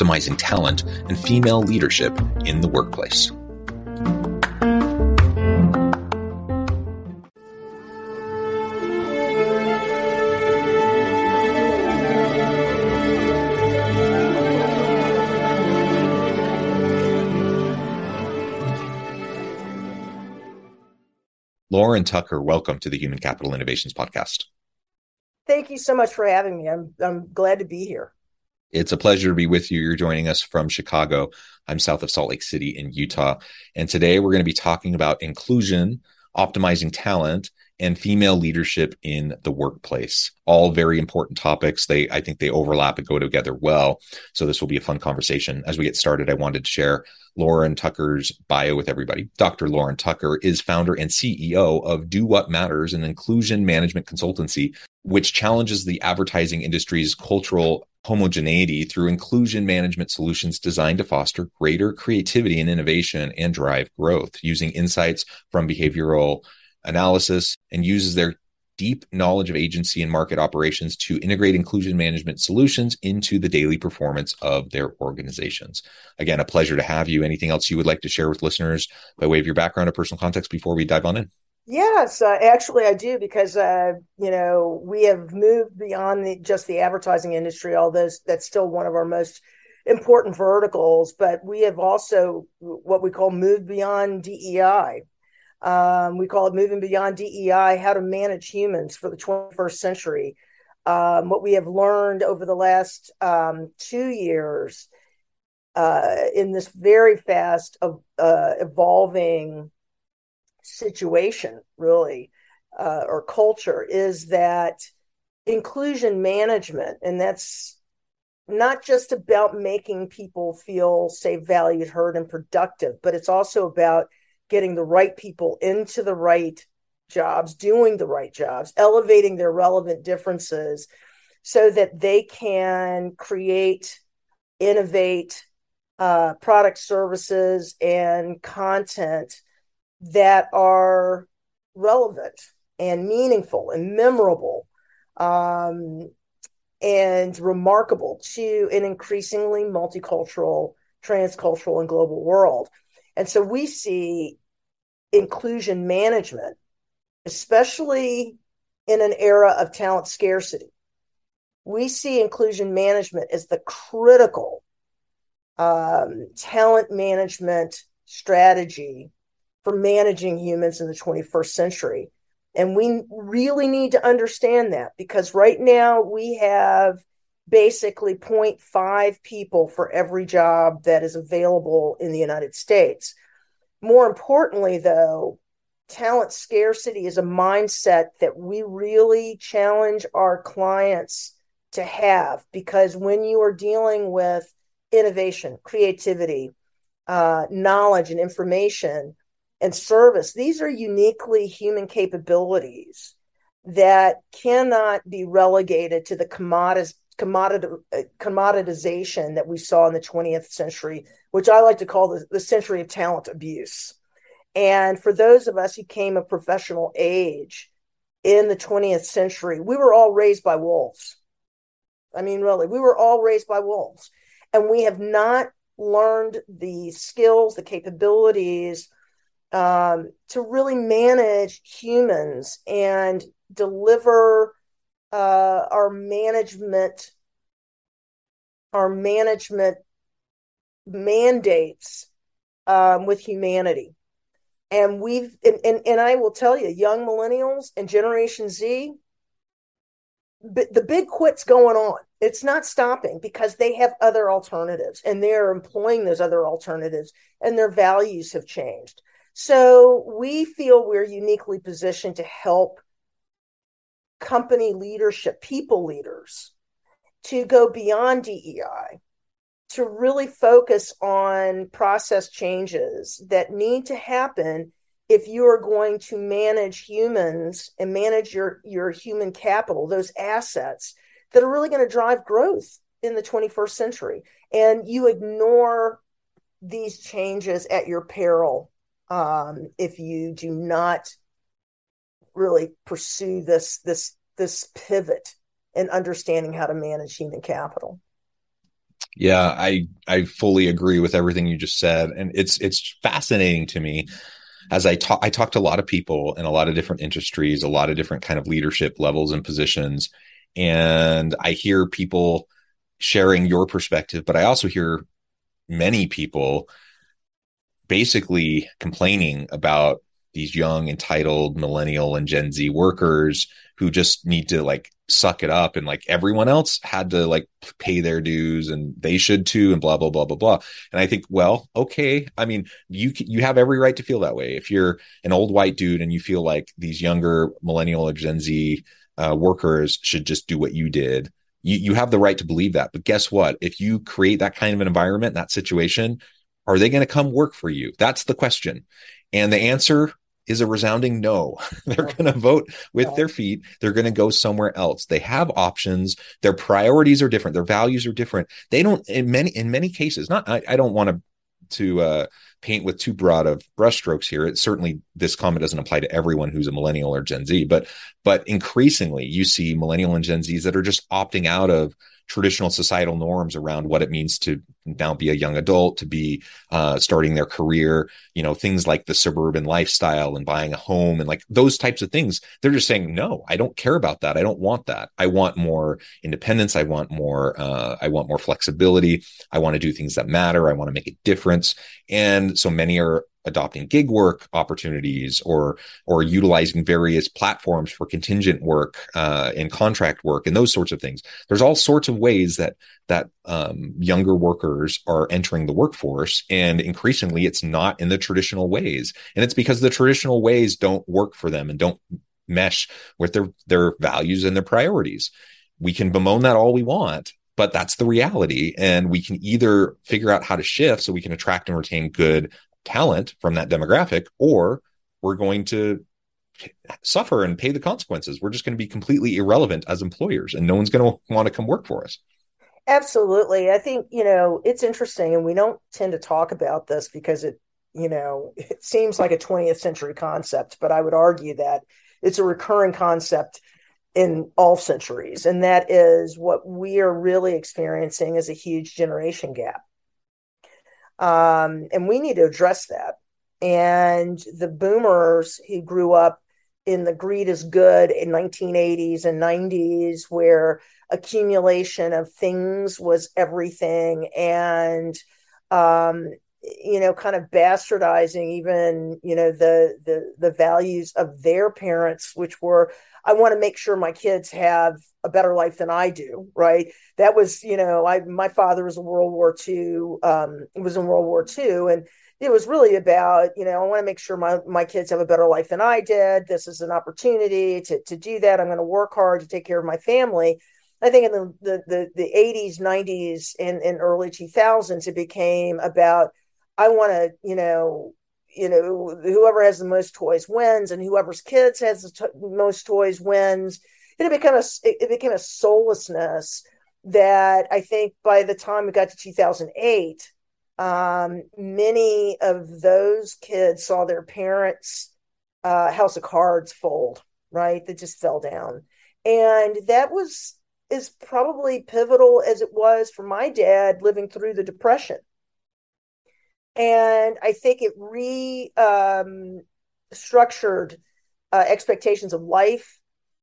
optimizing talent, and female leadership in the workplace. Lauren Tucker, welcome to the Human Capital Innovations Podcast. Thank you so much for having me. I'm I'm glad to be here. It's a pleasure to be with you. You're joining us from Chicago. I'm south of Salt Lake City in Utah. And today we're going to be talking about inclusion, optimizing talent, and female leadership in the workplace. All very important topics. They I think they overlap and go together well. So this will be a fun conversation. As we get started, I wanted to share Lauren Tucker's bio with everybody. Dr. Lauren Tucker is founder and CEO of Do What Matters, an inclusion management consultancy, which challenges the advertising industry's cultural homogeneity through inclusion management solutions designed to foster greater creativity and innovation and drive growth using insights from behavioral analysis and uses their deep knowledge of agency and market operations to integrate inclusion management solutions into the daily performance of their organizations. Again, a pleasure to have you. Anything else you would like to share with listeners by way of your background or personal context before we dive on in? Yes, uh, actually, I do because uh, you know we have moved beyond the, just the advertising industry. Although that's still one of our most important verticals, but we have also what we call moved beyond DEI. Um, we call it moving beyond DEI, how to manage humans for the 21st century. Um, what we have learned over the last um, two years uh, in this very fast uh, evolving situation, really, uh, or culture, is that inclusion management, and that's not just about making people feel safe, valued, heard, and productive, but it's also about getting the right people into the right jobs, doing the right jobs, elevating their relevant differences so that they can create, innovate uh, product services and content that are relevant and meaningful and memorable um, and remarkable to an increasingly multicultural, transcultural, and global world. And so we see inclusion management, especially in an era of talent scarcity. We see inclusion management as the critical um, talent management strategy for managing humans in the 21st century. And we really need to understand that because right now we have basically 0.5 people for every job that is available in the United States. More importantly, though, talent scarcity is a mindset that we really challenge our clients to have because when you are dealing with innovation, creativity, uh, knowledge, and information and service, these are uniquely human capabilities that cannot be relegated to the commodis- uh, commoditization that we saw in the 20th century, which I like to call the, the century of talent abuse. And for those of us who came of professional age in the 20th century, we were all raised by wolves. I mean, really, we were all raised by wolves. And we have not learned the skills, the capabilities um, to really manage humans and deliver uh, our management our management mandates um, with humanity. And we've and, and, and i will tell you young millennials and generation z the big quit's going on. It's not stopping because they have other alternatives and they're employing those other alternatives and their values have changed so we feel we're uniquely positioned to help company leadership, people leaders, to go beyond DEI, to really focus on process changes that need to happen if you are going to manage humans and manage your, your human capital, those assets that are really going to drive growth in the 21st century. And you ignore these changes at your peril um, if you do not really pursue this this this pivot in understanding how to manage human capital. Yeah, I I fully agree with everything you just said, and it's it's fascinating to me as I talk. I talk to a lot of people in a lot of different industries, a lot of different kind of leadership levels and positions, and I hear people sharing your perspective, but I also hear many people basically complaining about these young entitled millennial and gen z workers who just need to like suck it up and like everyone else had to like pay their dues and they should too and blah blah blah blah blah. And i think well okay. I mean you you have every right to feel that way. If you're an old white dude and you feel like these younger millennial or gen z uh, workers should just do what you did you, you have the right to believe that. But guess what? If you create that kind of an environment that situation are they going to come work for you? That's the question. And the answer is a resounding no. They're going to vote with their feet. They're going to go somewhere else. They have options. Their priorities are different. Their values are different. They don't in many in many cases. Not I, I don't want to to uh, paint with too broad of brushstrokes here. It certainly this comment doesn't apply to everyone who's a millennial or Gen Z, but but increasingly you see millennial and Gen Zs that are just opting out of traditional societal norms around what it means to now be a young adult, to be uh, starting their career, you know, things like the suburban lifestyle and buying a home and like those types of things. They're just saying, no, I don't care about that. I don't want that. I want more independence. I want more, uh, I want more flexibility. I want to do things that matter. I want to make a difference. And so many are adopting gig work opportunities or or utilizing various platforms for contingent work uh, and contract work and those sorts of things. There's all sorts of ways that that um, younger workers are entering the workforce, and increasingly, it's not in the traditional ways, and it's because the traditional ways don't work for them and don't mesh with their their values and their priorities. We can bemoan that all we want, but that's the reality. And we can either figure out how to shift so we can attract and retain good talent from that demographic, or we're going to suffer and pay the consequences. We're just going to be completely irrelevant as employers, and no one's going to want to come work for us. Absolutely. I think, you know, it's interesting, and we don't tend to talk about this because it, you know, it seems like a 20th century concept, but I would argue that it's a recurring concept in all centuries. And that is what we are really experiencing is a huge generation gap. Um, and we need to address that. And the boomers who grew up in the greed is good in 1980s and 90s, where accumulation of things was everything, and um, you know, kind of bastardizing even you know the the the values of their parents, which were I want to make sure my kids have a better life than I do, right? That was, you know, I my father was in World War II, um, was in World War II, and it was really about, you know, I want to make sure my my kids have a better life than I did. This is an opportunity to to do that. I'm going to work hard to take care of my family. I think in the the the, the 80s, 90s, and, and early 2000s, it became about I want to, you know, you know whoever has the most toys wins and whoever's kids has the most toys wins and it became a it became a soullessness that i think by the time we got to 2008 um, many of those kids saw their parents uh, house of cards fold right? That just fell down. And that was is probably pivotal as it was for my dad living through the depression. And I think it re um, structured uh, expectations of life,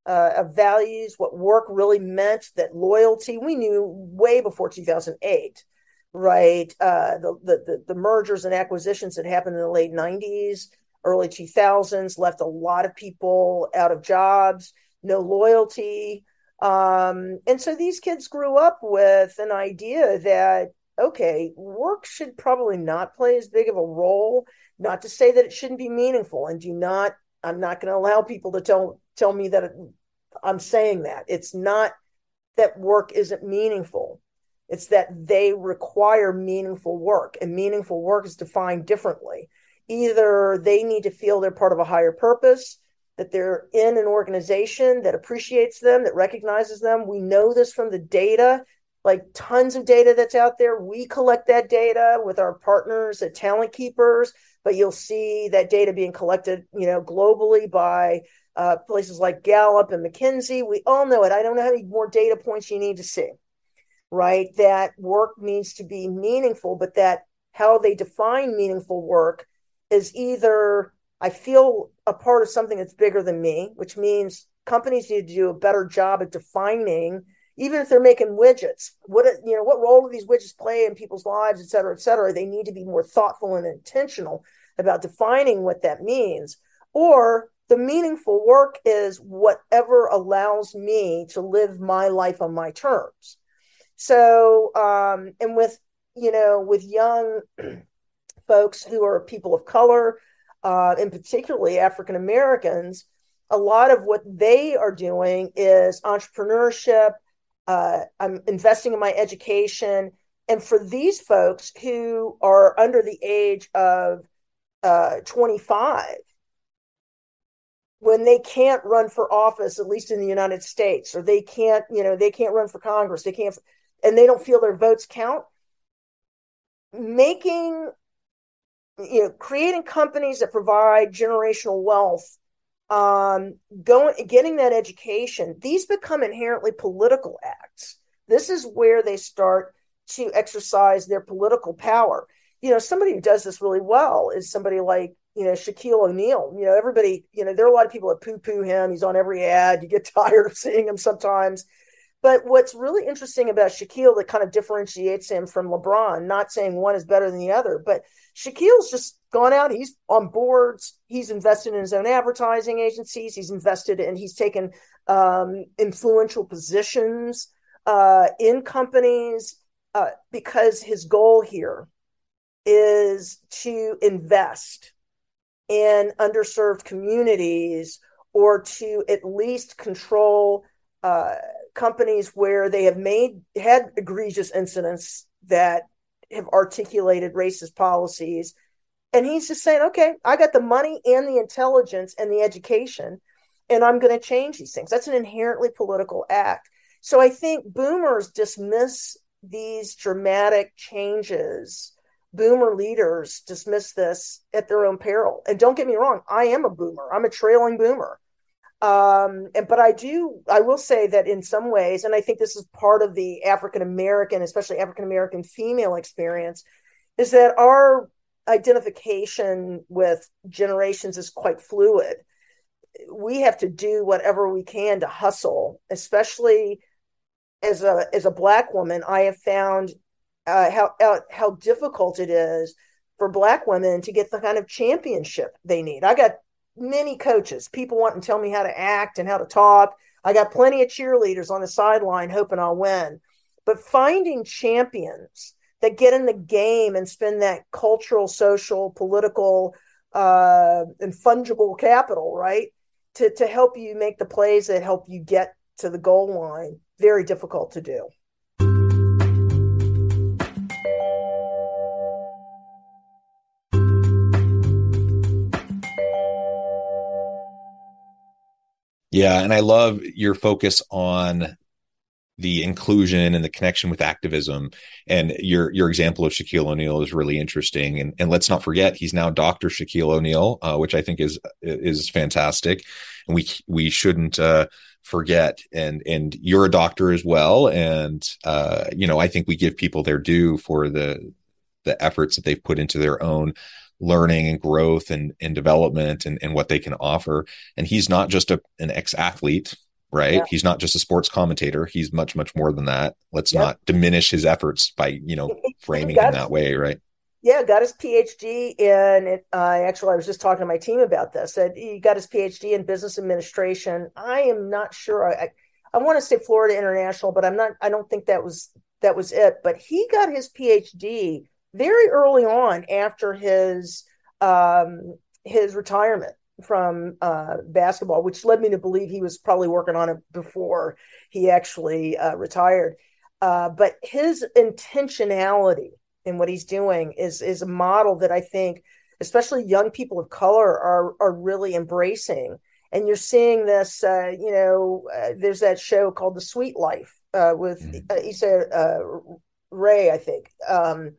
uh, of values, what work really meant, that loyalty. We knew way before 2008, right? Uh, the, the, the mergers and acquisitions that happened in the late 90s, early 2000s left a lot of people out of jobs, no loyalty. Um, and so these kids grew up with an idea that, okay, work should probably not play as big of a role. Not to say that it shouldn't be meaningful, and do not. I'm not going to allow people to tell tell me that I'm saying that. It's not that work isn't meaningful. It's that they require meaningful work, and meaningful work is defined differently. Either they need to feel they're part of a higher purpose, that they're in an organization that appreciates them, that recognizes them. We know this from the data, like tons of data that's out there. We collect that data with our partners at Talent Keepers, but you'll see that data being collected, you know, globally by uh, places like Gallup and McKinsey. We all know it. I don't know how many more data points you need to see, right? That work needs to be meaningful, but that how they define meaningful work is either I feel a part of something that's bigger than me, which means companies need to do a better job at defining, even if they're making widgets, what you know, what role do these widgets play in people's lives, et cetera, et cetera. They need to be more thoughtful and intentional about defining what that means. Or the meaningful work is whatever allows me to live my life on my terms. So, um, and with you know, with young folks who are people of color, uh, and particularly African Americans, a lot of what they are doing is entrepreneurship. Uh, I'm investing in my education. And for these folks who are under the age of uh, 25, when they can't run for office, at least in the United States, or they can't, you know, they can't run for Congress, they can't, and they don't feel their votes count, making you know creating companies that provide generational wealth um going getting that education these become inherently political acts. This is where they start to exercise their political power. You know somebody who does this really well is somebody like you know Shaquille O'Neal you know everybody you know there are a lot of people that poo poo him he's on every ad you get tired of seeing him sometimes but what's really interesting about Shaquille that kind of differentiates him from LeBron, not saying one is better than the other, but Shaquille's just gone out. He's on boards. He's invested in his own advertising agencies. He's invested in, he's taken um, influential positions uh, in companies uh, because his goal here is to invest in underserved communities or to at least control uh, companies where they have made had egregious incidents that have articulated racist policies. And he's just saying okay i got the money and the intelligence and the education and i'm going to change these things. That's an inherently political act. So i think boomers dismiss these dramatic changes boomer leaders dismiss this at their own peril. And don't get me wrong i am a boomer. I'm a trailing boomer. Um and but i do i will say that in some ways and i think this is part of the african american especially african american female experience is that our identification with generations is quite fluid. We have to do whatever we can to hustle especially as a as a black woman. I have found uh, how, how how difficult it is for black women to get the kind of championship they need i got many coaches, people want to tell me how to act and how to talk. I got plenty of cheerleaders on the sideline hoping I'll win. But finding champions that get in the game and spend that cultural, social, political, uh, and fungible capital, right? To, to help you make the plays that help you get to the goal line, very difficult to do. Yeah, and I love your focus on the inclusion and the connection with activism. And your your example of Shaquille O'Neal is really interesting. And and let's not forget he's now Dr. Shaquille O'Neal, uh, which I think is is fantastic. And we we shouldn't uh, forget. And and you're a doctor as well. And uh, you know I think we give people their due for the the efforts that they've put into their own learning and growth and, and development and, and what they can offer. And he's not just a, an ex athlete, right? Yeah. He's not just a sports commentator. He's much, much more than that. Let's yep. not diminish his efforts by, you know, framing him that way, right? Yeah, got his PhD in it. Uh, actually, I was just talking to my team about this. That he got his PhD in business administration. I am not sure. I, I, I want to say Florida International, but I'm not. I don't think that was that was it. But he got his PhD very early on after his um, his retirement from uh, basketball, which led me to believe he was probably working on it before he actually uh, retired. Uh, but his intentionality in what he's doing is is a model that I think, especially young people of color, are are really embracing. And you're seeing this, uh, you know, uh, there's that show called The Sweet Life uh, with mm-hmm. Issa Rae, I think. Um,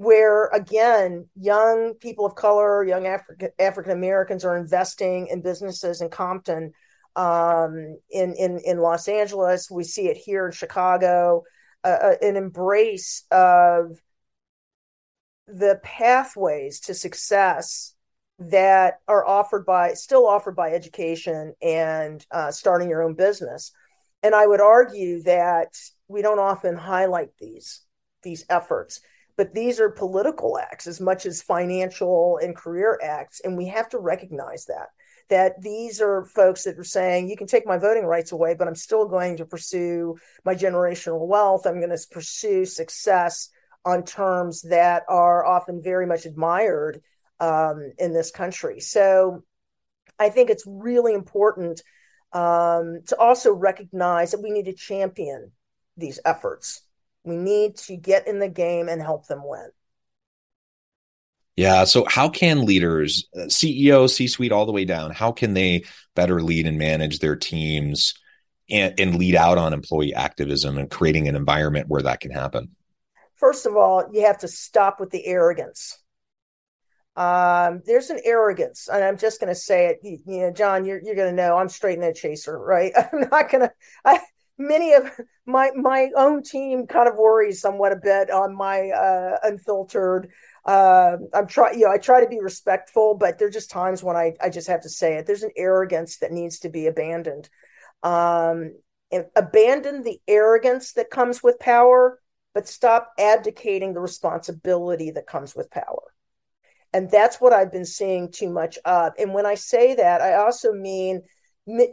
where again young people of color young Afri- african americans are investing in businesses in compton um, in, in in los angeles. We see it here in chicago. Uh, uh, an embrace of the pathways to success that are offered by still offered by education and uh, starting your own business. And i would argue that we don't often highlight these these efforts but these are political acts as much as financial and career acts and we have to recognize that that these are folks that are saying you can take my voting rights away but i'm still going to pursue my generational wealth. I'm going to pursue success on terms that are often very much admired um, in this country. So i think it's really important um, to also recognize that we need to champion these efforts we need to get in the game and help them win. Yeah. So, how can leaders, uh, CEO, C suite, all the way down, how can they better lead and manage their teams and, and lead out on employee activism and creating an environment where that can happen? First of all, you have to stop with the arrogance. Um, there's an arrogance, and I'm just going to say it. You, you, know, John, you're you're going to know I'm straight in a chaser, right? I'm not going to many of my my own team kind of worries somewhat a bit on my uh, unfiltered. Uh, I'm try you know I try to be respectful, but there's just times when I I just have to say it. There's an arrogance that needs to be abandoned. Um, abandon the arrogance that comes with power, but stop abdicating the responsibility that comes with power. And that's what I've been seeing too much of. And when I say that, I also mean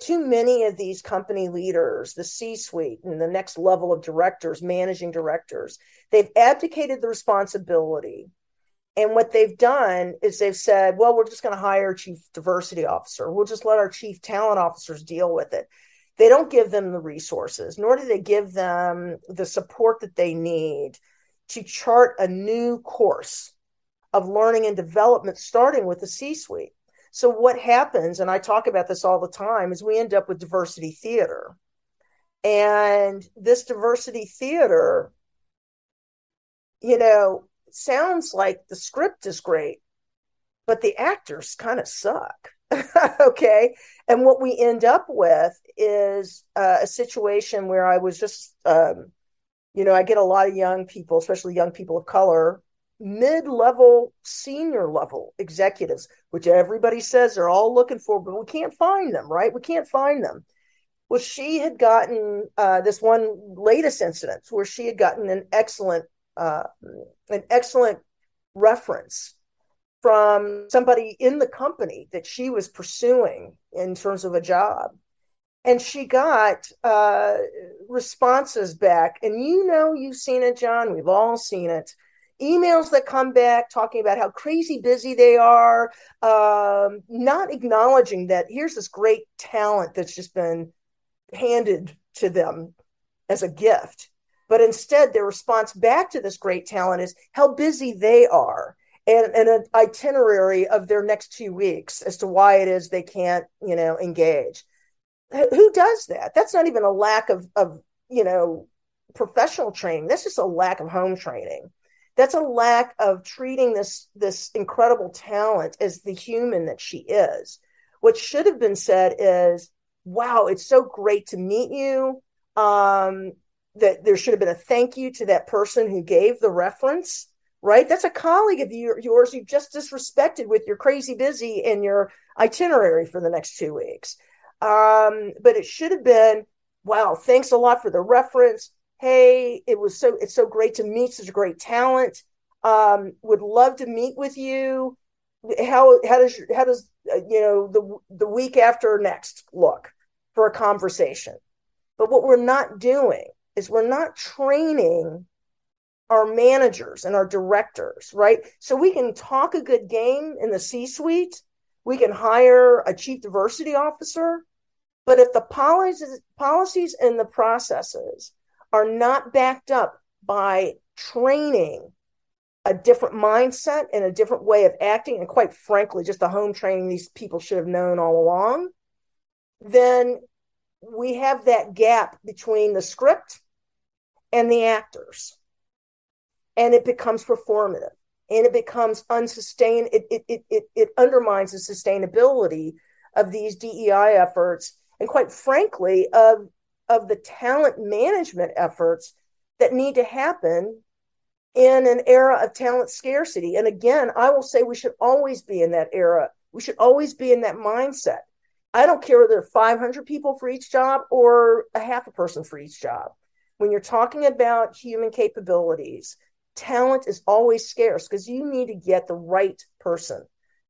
too many of these company leaders, the C suite and the next level of directors, managing directors, they've abdicated the responsibility. And what they've done is they've said, well, we're just going to hire a chief diversity officer. We'll just let our chief talent officers deal with it. They don't give them the resources, nor do they give them the support that they need to chart a new course of learning and development, starting with the C suite. So what happens, and I talk about this all the time, is we end up with diversity theater. And this diversity theater, you know, sounds like the script is great, but the actors kind of suck. okay. And what we end up with is uh, a situation where I was just, um, you know, I get a lot of young people, especially young people of color, mid-level senior level executives which everybody says they're all looking for but we can't find them right? We can't find them. Well she had gotten uh, this one latest incident where she had gotten an excellent uh, an excellent reference from somebody in the company that she was pursuing in terms of a job. And she got uh, responses back. And you know you've seen it john. We've all seen it emails that come back talking about how crazy busy they are, um, not acknowledging that here's this great talent that's just been handed to them as a gift. But instead, their response back to this great talent is how busy they are and, and an itinerary of their next two weeks as to why it is they can't, you know, engage. Who does that? That's not even a lack of, of you know, professional training. That's just a lack of home training that's a lack of treating this this incredible talent as the human that she is what should have been said is wow it's so great to meet you um, that there should have been a thank you to that person who gave the reference right? That's a colleague of yours you just disrespected with your crazy busy and your itinerary for the next two weeks. Um, but it should have been, wow, thanks a lot for the reference. Hey, it was so it's so great to meet such a great talent. Um, would love to meet with you. How how does how does uh, you know the the week after next look for a conversation? But what we're not doing is we're not training our managers and our directors, right? So we can talk a good game in the C suite. We can hire a chief diversity officer. But if the policies, policies and the processes are not backed up by training a different mindset and a different way of acting, and quite frankly, just the home training these people should have known all along, then we have that gap between the script and the actors. And it becomes performative and it becomes unsustained it, it, it, it, it undermines the sustainability of these dei efforts and quite frankly of of the talent management efforts that need to happen in an era of talent scarcity. And again i will say we should always be in that era. We should always be in that mindset. I don't care whether there are 500 people for each job or a half a person for each job. When you're talking about human capabilities talent is always scarce because you need to get the right person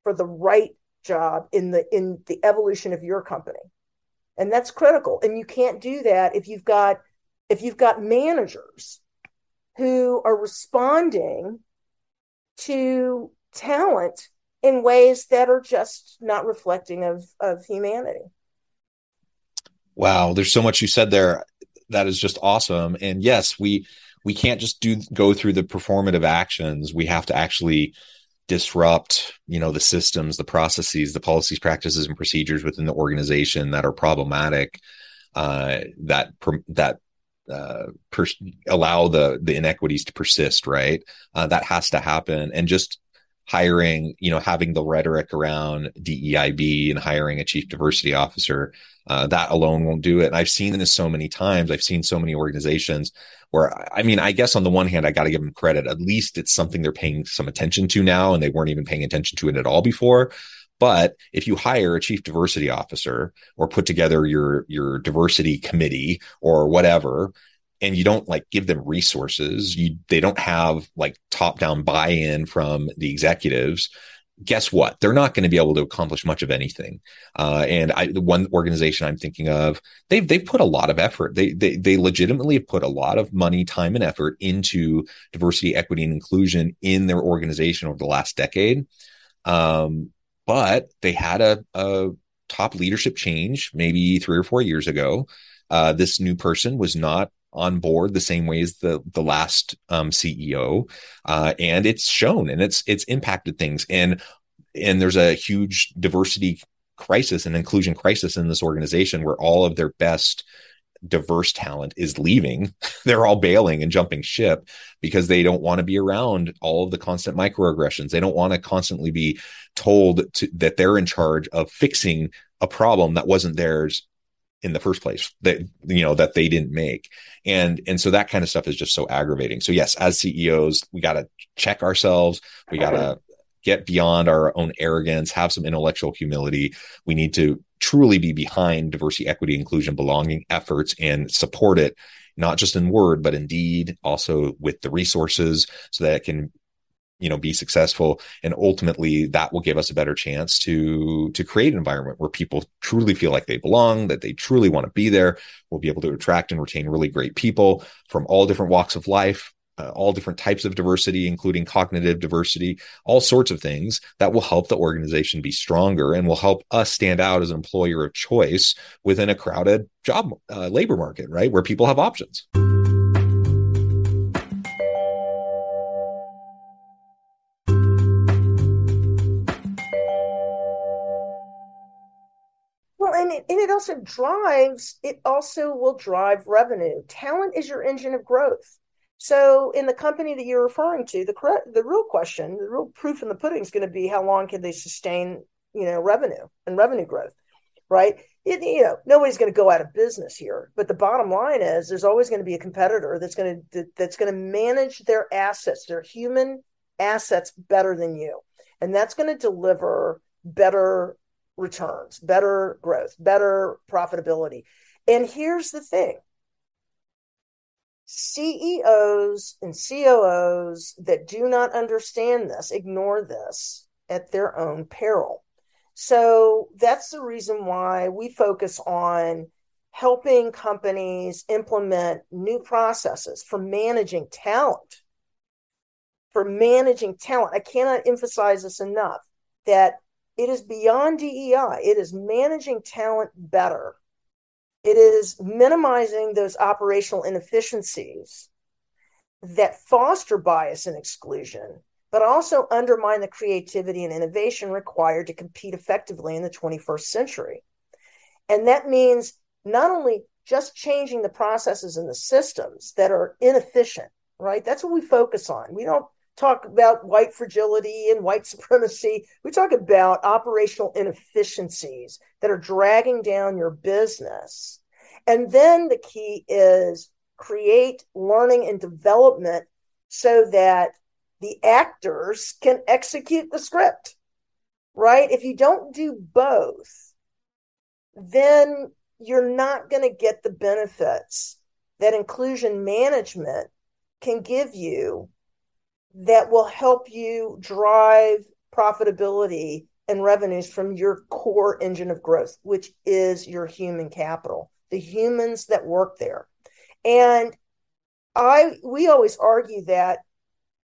for the right job in the in the evolution of your company and that's critical. And you can't do that if you've got if you've got managers who are responding to talent in ways that are just not reflecting of of humanity. Wow. There's so much you said there. That is just awesome. And yes we we can't just do go through the performative actions. We have to actually disrupt you know the systems the processes the policies practices and procedures within the organization that are problematic uh, that that uh, per- allow the the inequities to persist right? Uh, that has to happen. And just hiring you know having the rhetoric around DEIB and hiring a chief diversity officer uh, that alone won't do it and I've seen this so many times I've seen so many organizations where I mean, I guess on the one hand, I got to give them credit. At least it's something they're paying some attention to now, and they weren't even paying attention to it at all before. But if you hire a chief diversity officer or put together your your diversity committee or whatever, and you don't like give them resources, you they don't have like top down buy in from the executives guess what? They're not going to be able to accomplish much of anything. Uh, and I, the one organization I'm thinking of, they've they've put a lot of effort. They they they legitimately have put a lot of money, time, and effort into diversity, equity, and inclusion in their organization over the last decade. Um, but they had a, a top leadership change maybe three or four years ago. Uh, this new person was not on board the same way as the the last um, CEO, uh, and it's shown and it's it's impacted things. And and there's a huge diversity crisis and inclusion crisis in this organization where all of their best diverse talent is leaving. They're all bailing and jumping ship because they don't want to be around all of the constant microaggressions. They don't want to constantly be told to, that they're in charge of fixing a problem that wasn't theirs in the first place that you know that they didn't make. And and so that kind of stuff is just so aggravating. So yes as ceos we got to check ourselves. We got to get beyond our own arrogance have some intellectual humility. We need to truly be behind diversity equity inclusion belonging efforts and support it not just in word but in deed also with the resources so that it can you know be successful and ultimately that will give us a better chance to to create an environment where people truly feel like they belong that they truly want to be there we'll be able to attract and retain really great people from all different walks of life uh, all different types of diversity including cognitive diversity all sorts of things that will help the organization be stronger and will help us stand out as an employer of choice within a crowded job uh, labor market right where people have options and it, and it also drives it also will drive revenue. Talent is your engine of growth. So in the company that you're referring to the the real question the real proof in the pudding is going to be how long can they sustain you know revenue and revenue growth right? It, you know nobody's going to go out of business here but the bottom line is there's always going to be a competitor that's going to that's going to manage their assets their human assets better than you. And that's going to deliver better returns, better growth, better profitability. And here's the thing CEOs and COOs that do not understand this ignore this at their own peril. So that's the reason why we focus on helping companies implement new processes for managing talent. For managing talent. I cannot emphasize this enough that it is beyond DEI, it is managing talent better. It is minimizing those operational inefficiencies that foster bias and exclusion, but also undermine the creativity and innovation required to compete effectively in the 21st century. And that means not only just changing the processes and the systems that are inefficient, right? That's what we focus on. We don't talk about white fragility and white supremacy. We talk about operational inefficiencies that are dragging down your business. And then the key is create learning and development so that the actors can execute the script, right? If you don't do both, then you're not going to get the benefits that inclusion management can give you that will help you drive profitability and revenues from your core engine of growth, which is your human capital, the humans that work there. And I we always argue that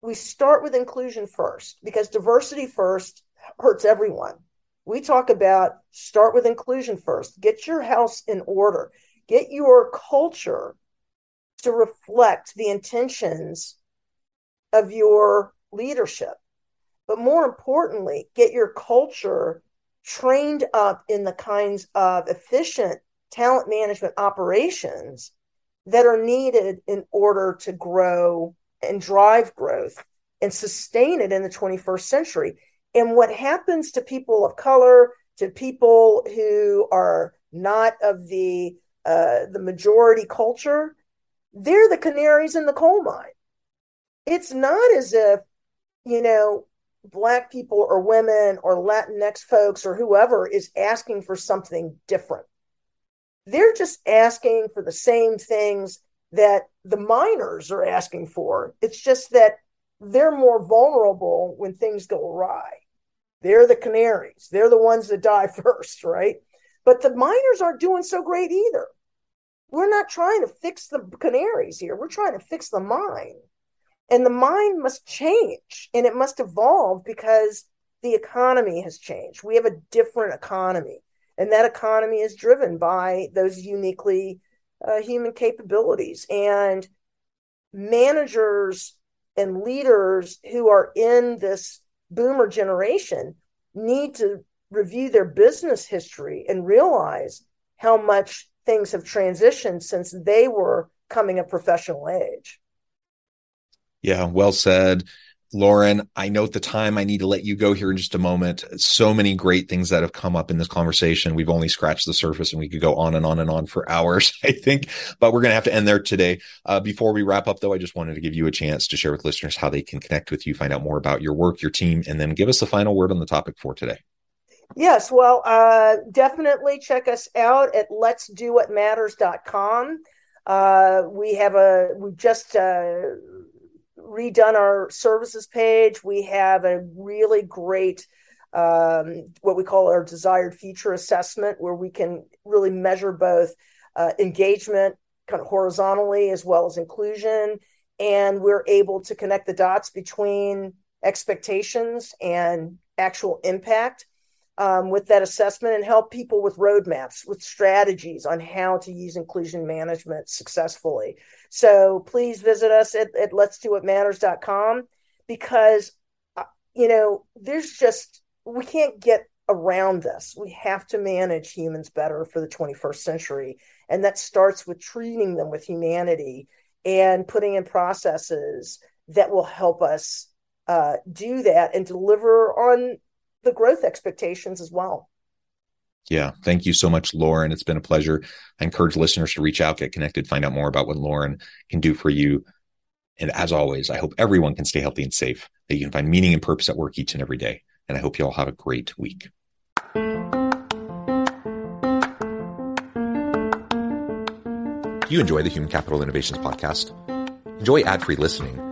we start with inclusion first because diversity first hurts everyone. We talk about start with inclusion first. Get your house in order. Get your culture to reflect the intentions of your leadership. But more importantly, get your culture trained up in the kinds of efficient talent management operations that are needed in order to grow and drive growth and sustain it in the 21st century. And what happens to people of color, to people who are not of the uh, the majority culture, they're the canaries in the coal mine. It's not as if, you know, black people or women or Latinx folks or whoever is asking for something different. They're just asking for the same things that the miners are asking for. It's just that they're more vulnerable when things go awry. They're the canaries. They're the ones that die first, right? But the miners aren't doing so great either. We're not trying to fix the canaries here. We're trying to fix the mine. And the mind must change and it must evolve because the economy has changed. We have a different economy. And that economy is driven by those uniquely uh, human capabilities. And managers and leaders who are in this boomer generation need to review their business history and realize how much things have transitioned since they were coming of professional age. Yeah, well said. Lauren, I note the time. I need to let you go here in just a moment. So many great things that have come up in this conversation. We've only scratched the surface and we could go on and on and on for hours, I think, but we're going to have to end there today. Uh, before we wrap up, though, I just wanted to give you a chance to share with listeners how they can connect with you, find out more about your work, your team, and then give us the final word on the topic for today. Yes, well, uh, definitely check us out at let's do what matters.com. Uh, we have a, we just, uh, redone our services page. We have a really great um, what we call our desired feature assessment, where we can really measure both uh, engagement kind of horizontally as well as inclusion. And we're able to connect the dots between expectations and actual impact um, with that assessment and help people with roadmaps, with strategies on how to use inclusion management successfully. So please visit us at, at let's do what matters.com because, uh, you know, there's just, we can't get around this. We have to manage humans better for the 21st century. And that starts with treating them with humanity and putting in processes that will help us uh, do that and deliver on the growth expectations as well. Yeah. Thank you so much, Lauren. It's been a pleasure. I encourage listeners to reach out, get connected, find out more about what Lauren can do for you. And as always, I hope everyone can stay healthy and safe, that you can find meaning and purpose at work each and every day. And I hope you all have a great week. Do you enjoy the Human Capital Innovations podcast? Enjoy ad free listening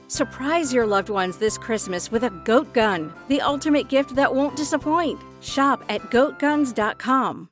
Surprise your loved ones this Christmas with a goat gun, the ultimate gift that won't disappoint. Shop at goatguns.com.